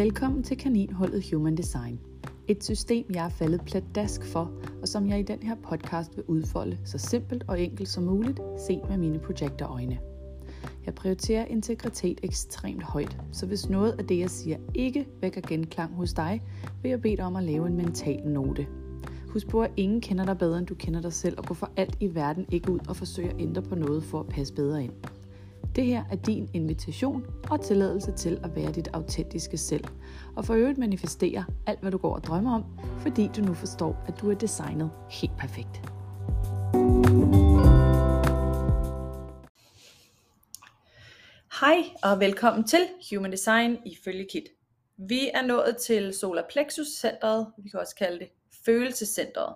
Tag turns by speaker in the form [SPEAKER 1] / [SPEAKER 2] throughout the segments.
[SPEAKER 1] Velkommen til Kaninholdet Human Design. Et system, jeg er faldet pladask for, og som jeg i den her podcast vil udfolde så simpelt og enkelt som muligt, set med mine projektorøjne. Jeg prioriterer integritet ekstremt højt, så hvis noget af det, jeg siger, ikke vækker genklang hos dig, vil jeg bede dig om at lave en mental note. Husk på, at ingen kender dig bedre, end du kender dig selv, og gå for alt i verden ikke ud og forsøge at ændre på noget for at passe bedre ind. Det her er din invitation og tilladelse til at være dit autentiske selv, og for øvrigt manifestere alt, hvad du går og drømmer om, fordi du nu forstår, at du er designet helt perfekt. Hej og velkommen til Human Design ifølge Kit. Vi er nået til Solar Plexus centret, vi kan også kalde det følelsescentret.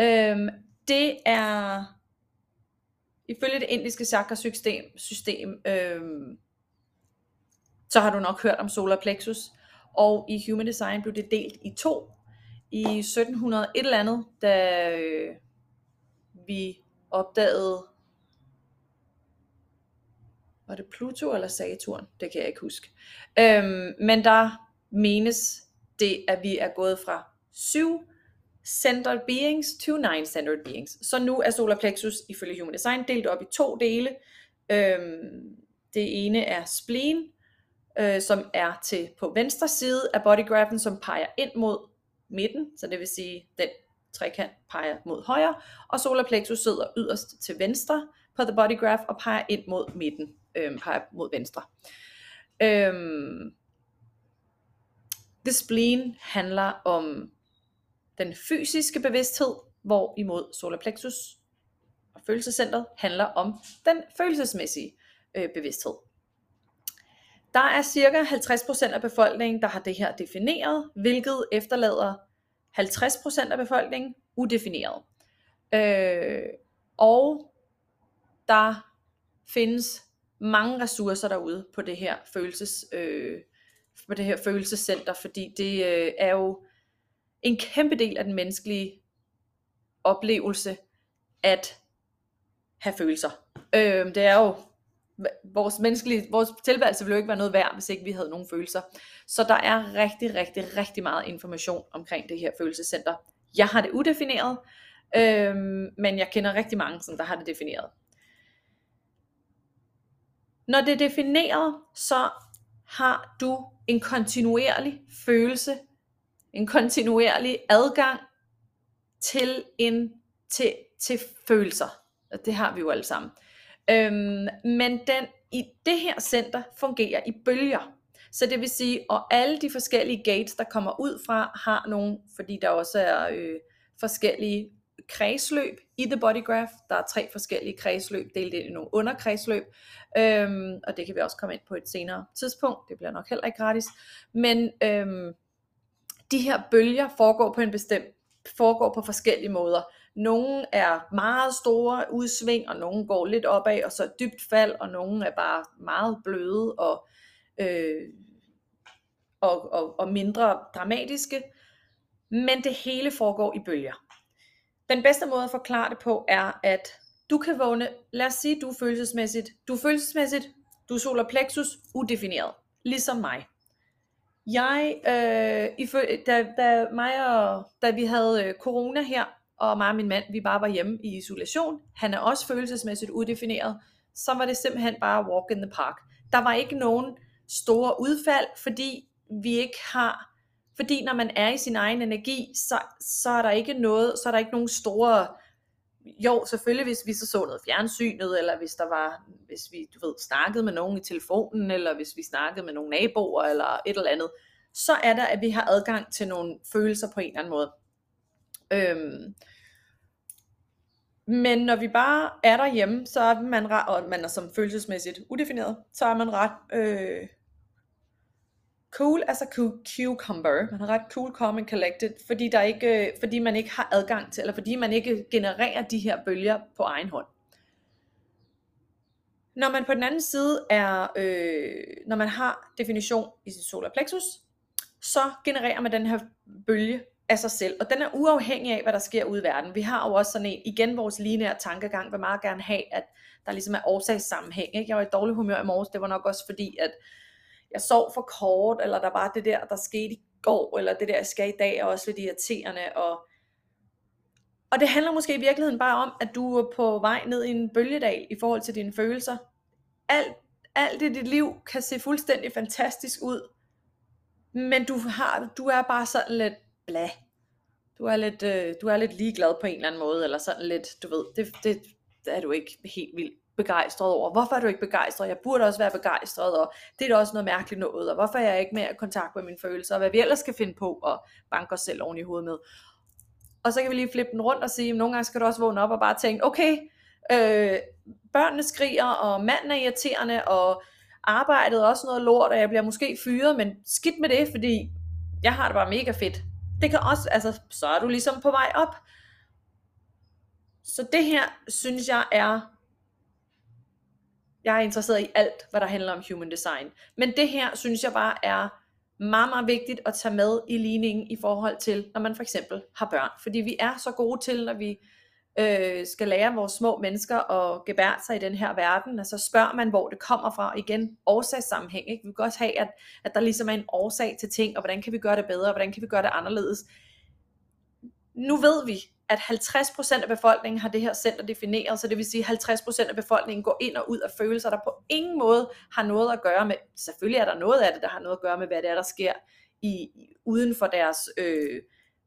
[SPEAKER 1] Øhm, det er ifølge det indiske chakra system, system øhm, så har du nok hørt om solar plexus, og i Human Design blev det delt i to i 1700 et eller andet, da øh, vi opdagede, var det Pluto eller Saturn? Det kan jeg ikke huske. Øhm, men der menes det, at vi er gået fra syv centered beings to nine centered beings. Så nu er solar plexus ifølge Human Design delt op i to dele. Øhm, det ene er spleen, øh, som er til på venstre side af bodygraphen, som peger ind mod midten, så det vil sige, den trekant peger mod højre, og solar plexus sidder yderst til venstre på the body graph og peger ind mod midten, øhm, peger mod venstre. Øhm, the spleen handler om den fysiske bevidsthed, hvorimod solar plexus og følelsescentret handler om den følelsesmæssige øh, bevidsthed. Der er cirka 50% af befolkningen, der har det her defineret, hvilket efterlader 50% af befolkningen udefineret. Øh, og der findes mange ressourcer derude på det her følelses øh, på det her følelsescenter, fordi det øh, er jo en kæmpe del af den menneskelige oplevelse at have følelser. Øh, det er jo vores menneskelige, vores tilværelse ville jo ikke være noget værd, hvis ikke vi havde nogen følelser. Så der er rigtig, rigtig, rigtig meget information omkring det her følelsescenter. Jeg har det udefineret, øh, men jeg kender rigtig mange, som der har det defineret. Når det er defineret, så har du en kontinuerlig følelse en kontinuerlig adgang til en til, til følelser. Og det har vi jo alle sammen. Øhm, men den i det her center fungerer i bølger. Så det vil sige, at alle de forskellige gates, der kommer ud fra, har nogle, fordi der også er øh, forskellige kredsløb i The Body Graph. Der er tre forskellige kredsløb, delt ind i nogle underkredsløb, øhm, og det kan vi også komme ind på et senere tidspunkt. Det bliver nok heller ikke gratis. Men øhm, de her bølger foregår på en bestemt foregår på forskellige måder. Nogle er meget store udsving, og nogle går lidt opad, og så dybt fald, og nogle er bare meget bløde og, øh, og, og, og mindre dramatiske. Men det hele foregår i bølger. Den bedste måde at forklare det på er, at du kan vågne, lad os sige, du er følelsesmæssigt, du er følelsesmæssigt, du er solar plexus, udefineret, ligesom mig. Jeg, øh, da, da, mig og, da vi havde øh, corona her, og mig og min mand, vi bare var hjemme i isolation, han er også følelsesmæssigt udefineret, så var det simpelthen bare walk in the park. Der var ikke nogen store udfald, fordi vi ikke har, fordi når man er i sin egen energi, så, så er der ikke noget, så er der ikke nogen store, jo selvfølgelig hvis vi så så noget fjernsynet, eller hvis der var, hvis vi du ved, snakkede med nogen i telefonen, eller hvis vi snakkede med nogle naboer, eller et eller andet, så er der, at vi har adgang til nogle følelser på en eller anden måde. Øhm, men når vi bare er derhjemme, så er man og man er som følelsesmæssigt udefineret, så er man ret øh, cool as a cucumber. Man har ret cool, calm and collected, fordi, der ikke, øh, fordi man ikke har adgang til, eller fordi man ikke genererer de her bølger på egen hånd. Når man på den anden side er, øh, når man har definition i sit solar plexus, så genererer man den her bølge af sig selv, og den er uafhængig af, hvad der sker ude i verden. Vi har jo også sådan en, igen vores lineære tankegang, vil meget gerne have, at der ligesom er årsagssammenhæng. Ikke? Jeg var i dårlig humør i morges, det var nok også fordi, at jeg sov for kort, eller der var det der, der skete i går, eller det der, jeg skal i dag, er også lidt irriterende, og, og det handler måske i virkeligheden bare om, at du er på vej ned i en bølgedal i forhold til dine følelser. Alt, alt i dit liv kan se fuldstændig fantastisk ud, men du, har, du er bare sådan lidt bla. Du er lidt, øh, du er lidt ligeglad på en eller anden måde, eller sådan lidt, du ved, det, det, det er du ikke helt vildt begejstret over. Hvorfor er du ikke begejstret? Jeg burde også være begejstret, og det er da også noget mærkeligt noget, og hvorfor er jeg ikke mere i kontakt med mine følelser, og hvad vi ellers skal finde på at banke os selv oven i hovedet med. Og så kan vi lige flippe den rundt og sige, at nogle gange skal du også vågne op og bare tænke, okay, øh, børnene skriger, og manden er irriterende, og arbejdet er også noget lort, og jeg bliver måske fyret, men skidt med det, fordi jeg har det bare mega fedt. Det kan også, altså, så er du ligesom på vej op. Så det her, synes jeg er, jeg er interesseret i alt, hvad der handler om human design. Men det her, synes jeg bare er meget, meget vigtigt at tage med i ligningen i forhold til, når man for eksempel har børn. Fordi vi er så gode til, når vi øh, skal lære vores små mennesker at gebære sig i den her verden, og så spørger man, hvor det kommer fra. Igen, årsagssammenhæng. Ikke? Vi kan også have, at, at der ligesom er en årsag til ting, og hvordan kan vi gøre det bedre, og hvordan kan vi gøre det anderledes. Nu ved vi, at 50% af befolkningen har det her center defineret, så det vil sige, at 50% af befolkningen går ind og ud af følelser, der på ingen måde har noget at gøre med, selvfølgelig er der noget af det, der har noget at gøre med, hvad det er, der sker i, uden for deres øh,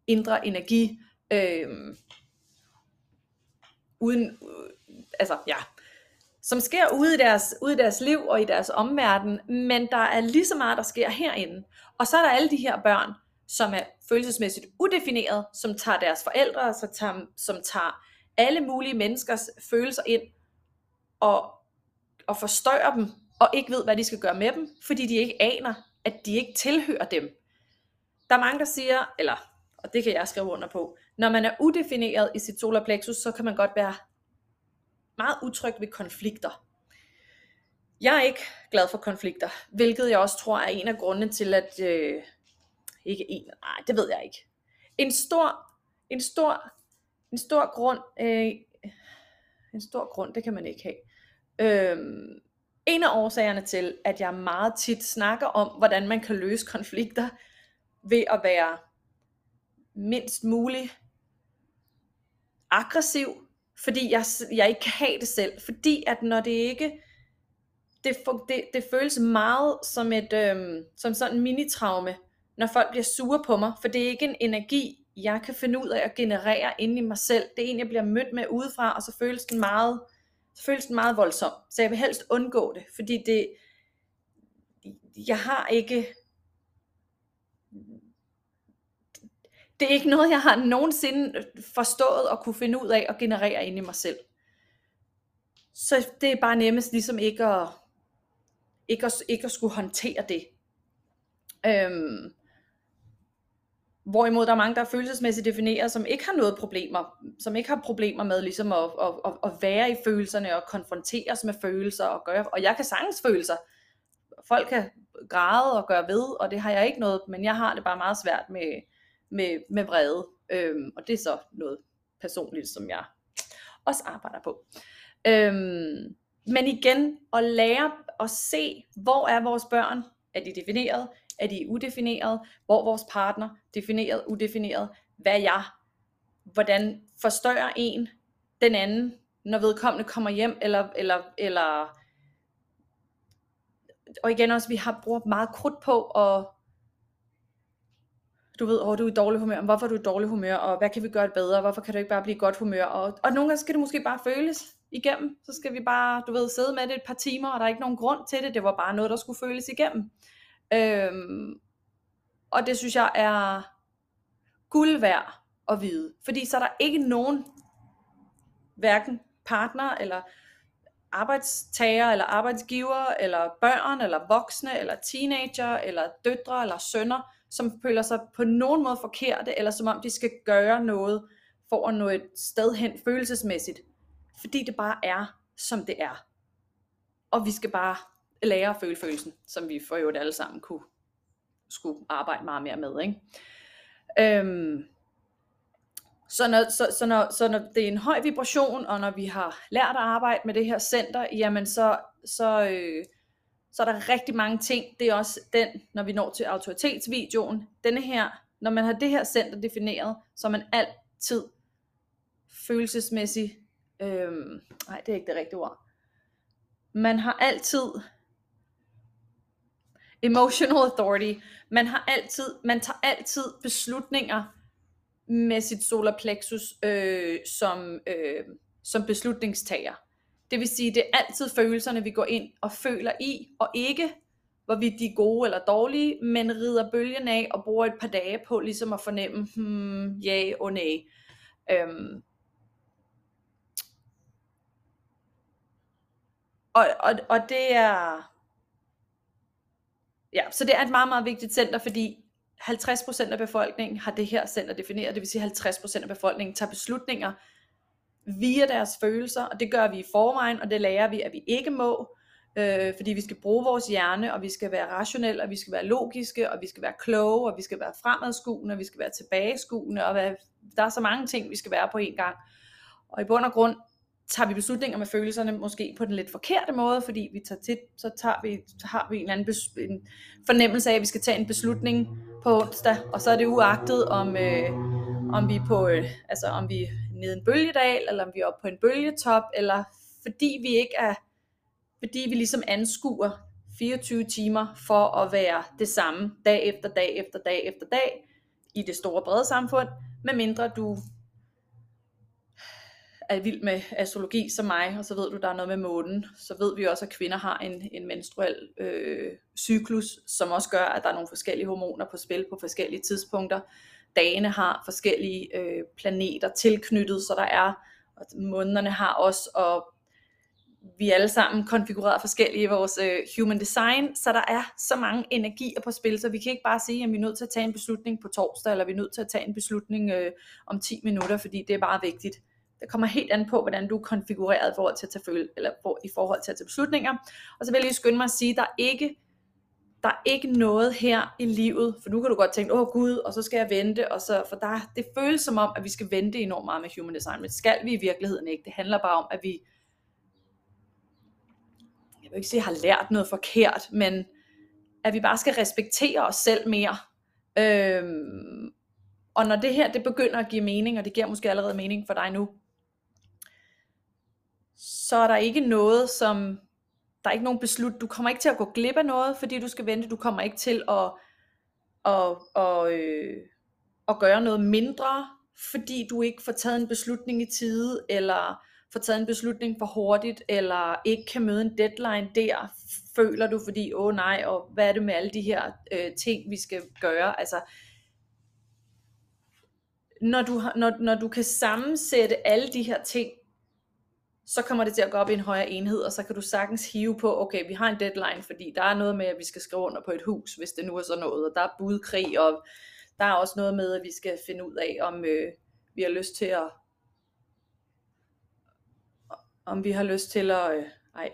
[SPEAKER 1] indre energi, øh, uden, øh, altså ja, som sker ude i, deres, ude i deres liv og i deres omverden, men der er lige så meget, der sker herinde. Og så er der alle de her børn, som er følelsesmæssigt udefineret, som tager deres forældre, så tager, som tager alle mulige menneskers følelser ind og, og forstørrer dem, og ikke ved, hvad de skal gøre med dem, fordi de ikke aner, at de ikke tilhører dem. Der er mange, der siger, eller, og det kan jeg skrive under på, når man er udefineret i sit solarplexus, så kan man godt være meget utryg ved konflikter. Jeg er ikke glad for konflikter, hvilket jeg også tror er en af grundene til, at øh, ikke en, nej, det ved jeg ikke. En stor, en stor, en stor grund, øh, en stor grund, det kan man ikke have. Øhm, en af årsagerne til, at jeg meget tit snakker om, hvordan man kan løse konflikter, ved at være mindst muligt aggressiv, fordi jeg, jeg ikke kan have det selv. Fordi at når det ikke, det, det, det føles meget som et øhm, som sådan mini-traume, når folk bliver sure på mig, for det er ikke en energi, jeg kan finde ud af at generere inde i mig selv. Det er en, jeg bliver mødt med udefra, og så føles den meget, så føles den meget voldsom. Så jeg vil helst undgå det, fordi det, jeg har ikke, det er ikke noget, jeg har nogensinde forstået og kunne finde ud af at generere inde i mig selv. Så det er bare nemmest ligesom ikke at, ikke at, ikke at skulle håndtere det. Øhm, Hvorimod der er mange, der er følelsesmæssigt defineret, som ikke har noget problemer, som ikke har problemer med ligesom at, at, at, at være i følelserne og konfronteres med følelser og gøre, og jeg kan sagtens følelser. Folk kan græde og gøre ved, og det har jeg ikke noget, men jeg har det bare meget svært med, med, med vrede, øhm, og det er så noget personligt, som jeg også arbejder på. Øhm, men igen, at lære at se, hvor er vores børn, er de defineret, er de udefineret, hvor vores partner, defineret, udefineret, hvad er jeg, hvordan forstørrer en den anden, når vedkommende kommer hjem, eller, eller, eller og igen også, vi har brugt meget krudt på at du ved, åh, du er i dårlig humør, hvorfor er du i dårlig humør, og hvad kan vi gøre bedre, hvorfor kan du ikke bare blive i godt humør, og, og nogle gange skal det måske bare føles igennem, så skal vi bare, du ved, sidde med det et par timer, og der er ikke nogen grund til det, det var bare noget, der skulle føles igennem. Øhm, og det synes jeg er guld værd at vide. Fordi så er der ikke nogen, hverken partner eller arbejdstager eller arbejdsgiver eller børn eller voksne eller teenager eller døtre eller sønner, som føler sig på nogen måde forkerte, eller som om de skal gøre noget for at nå et sted hen følelsesmæssigt. Fordi det bare er, som det er. Og vi skal bare lære at føle følelsen, som vi for øvrigt alle sammen kunne skulle arbejde meget mere med. Ikke? Øhm, så, når, så, så, når, så når det er en høj vibration, og når vi har lært at arbejde med det her center, jamen så, så, øh, så er der rigtig mange ting. Det er også den, når vi når til autoritetsvideoen. Denne her, når man har det her center defineret, så er man altid følelsesmæssigt, øhm, nej det er ikke det rigtige ord, man har altid emotional authority, man har altid, man tager altid beslutninger med sit solar plexus øh, som, øh, som beslutningstager. Det vil sige, det er altid følelserne, vi går ind og føler i, og ikke hvorvidt de er gode eller dårlige, men rider bølgen af og bruger et par dage på ligesom at fornemme, hmm, ja og nej. Øhm. Og, og, og det er, ja, så det er et meget, meget vigtigt center, fordi 50% af befolkningen har det her center defineret, det vil sige 50% af befolkningen tager beslutninger via deres følelser, og det gør vi i forvejen, og det lærer vi, at vi ikke må, øh, fordi vi skal bruge vores hjerne, og vi skal være rationelle, og vi skal være logiske, og vi skal være kloge, og vi skal være fremadskuende, og vi skal være tilbageskuende, og hvad, der er så mange ting, vi skal være på en gang. Og i bund og grund tager vi beslutninger med følelserne måske på den lidt forkerte måde, fordi vi tager tit, så tager vi, så har vi en eller anden bes, en fornemmelse af, at vi skal tage en beslutning på onsdag, og så er det uagtet om, øh, om vi er på, øh, altså om vi er nede en bølgedal, eller om vi er oppe på en bølgetop, eller fordi vi ikke er, fordi vi ligesom anskuer 24 timer for at være det samme dag efter dag efter dag efter dag i det store brede samfund, medmindre du er vild med astrologi som mig, og så ved du, der er noget med månen, så ved vi også, at kvinder har en, en menstruel øh, cyklus, som også gør, at der er nogle forskellige hormoner på spil på forskellige tidspunkter. Dagene har forskellige øh, planeter tilknyttet, så der er, og månederne har også, og vi er alle sammen konfigureret forskellige i vores øh, human design, så der er så mange energier på spil, så vi kan ikke bare sige, at vi er nødt til at tage en beslutning på torsdag, eller vi er nødt til at tage en beslutning øh, om 10 minutter, fordi det er bare vigtigt. Det kommer helt an på, hvordan du er konfigureret i forhold til at tage, føle, eller for, i forhold til at tage beslutninger. Og så vil jeg lige skynde mig at sige, at der er ikke der er ikke noget her i livet, for nu kan du godt tænke, åh gud, og så skal jeg vente, og så, for der, det føles som om, at vi skal vente enormt meget med human design, men skal vi i virkeligheden ikke. Det handler bare om, at vi, jeg vil ikke sige, har lært noget forkert, men at vi bare skal respektere os selv mere. Øhm, og når det her, det begynder at give mening, og det giver måske allerede mening for dig nu, så er der ikke noget, som, der er ikke nogen beslut, du kommer ikke til at gå glip af noget, fordi du skal vente, du kommer ikke til at, at, at, øh, at gøre noget mindre, fordi du ikke får taget en beslutning i tide, eller får taget en beslutning for hurtigt, eller ikke kan møde en deadline der, føler du, fordi, åh oh, nej, og hvad er det med alle de her øh, ting, vi skal gøre, altså, når du, når, når du kan sammensætte alle de her ting, så kommer det til at gå op i en højere enhed, og så kan du sagtens hive på, okay, vi har en deadline, fordi der er noget med, at vi skal skrive under på et hus, hvis det nu er sådan noget, og der er budkrig, og der er også noget med, at vi skal finde ud af, om øh, vi har lyst til at, om vi har lyst til at, øh, ej,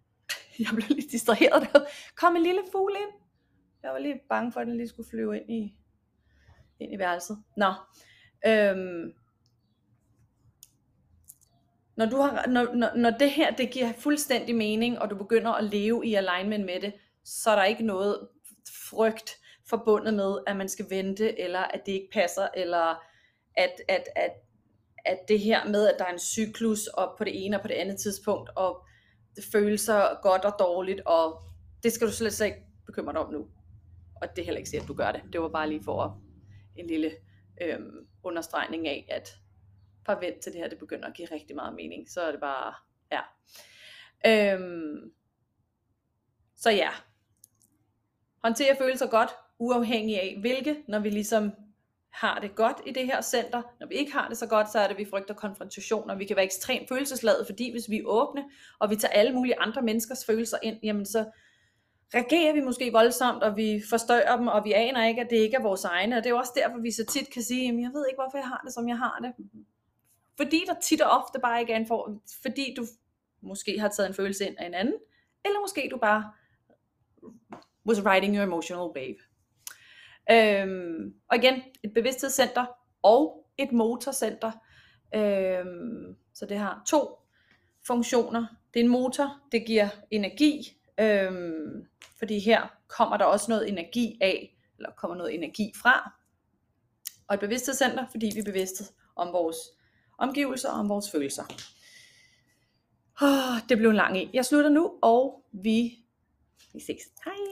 [SPEAKER 1] jeg blev lidt distraheret der. Kom en lille fugl ind. Jeg var lige bange for, at den lige skulle flyve ind i, ind i værelset. Nå, øhm, når, du har, når, når, når det her det giver fuldstændig mening, og du begynder at leve i alignment med det, så er der ikke noget frygt forbundet med, at man skal vente, eller at det ikke passer, eller at, at, at, at det her med, at der er en cyklus op på det ene og på det andet tidspunkt, og det føles godt og dårligt, og det skal du slet, slet ikke bekymre dig om nu. Og det er heller ikke sige, at du gør det. Det var bare lige for en lille øhm, understregning af, at bare vent til det her, det begynder at give rigtig meget mening. Så er det bare, ja. Øhm, så ja. Håndtere følelser godt, uafhængig af hvilke, når vi ligesom har det godt i det her center. Når vi ikke har det så godt, så er det, at vi frygter konfrontationer. Vi kan være ekstremt følelsesladet, fordi hvis vi er åbne, og vi tager alle mulige andre menneskers følelser ind, jamen så reagerer vi måske voldsomt, og vi forstørrer dem, og vi aner ikke, at det ikke er vores egne. Og det er jo også derfor, vi så tit kan sige, jamen jeg ved ikke, hvorfor jeg har det, som jeg har det fordi der tit og ofte bare ikke er en for, fordi du måske har taget en følelse ind af en anden, eller måske du bare was riding your emotional wave. Øhm, og igen, et bevidsthedscenter og et motorcenter. Øhm, så det har to funktioner. Det er en motor, det giver energi Øhm, fordi her kommer der også noget energi af, eller kommer noget energi fra. Og et bevidsthedscenter, fordi vi er bevidste om vores omgivelser og om vores følelser. Oh, det blev en lang en. Jeg slutter nu, og vi, vi ses. Hej!